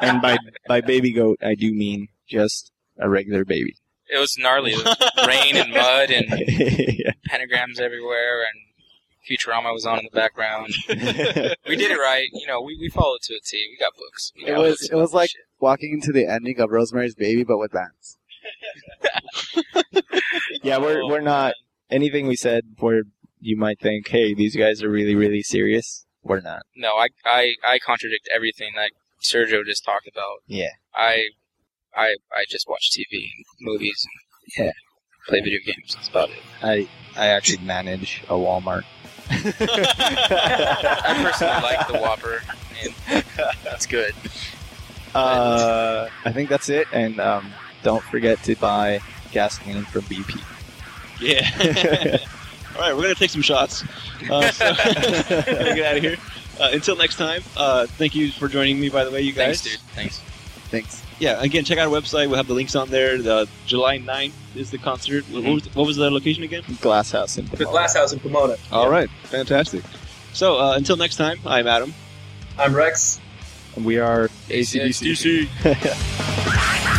and by by baby goat I do mean just a regular baby. it was gnarly. It was rain and mud and yeah. pentagrams everywhere, and Futurama was on in the background. We did it right. You know, we, we followed to a T. We got books. We It got was books it was like shit. walking into the ending of Rosemary's Baby, but with bands. yeah, we're Oh, we're not anything we said where you might think, hey, these guys are really really serious. We're not. No, I, I, I contradict everything that Sergio just talked about. Yeah. I, I, I just watch TV and movies and Yeah. play video games. That's about it. I I actually manage a Walmart. I personally like the Whopper. And that's good. Uh, I think that's it, and um, don't forget to buy gasoline from BP. Yeah. All right, we're gonna take some shots. Uh, so, get out of here. Uh, until next time, uh, thank you for joining me. By the way, you guys. Thanks, dude. Thanks. Thanks. Yeah, again, check out our website. We'll have the links on there. The July 9th is the concert. What, was, what was the location again? Glass House in The Glass House in Pomona. All right, fantastic. So uh, until next time, I'm Adam. I'm Rex. And we are ACDC. ACDC.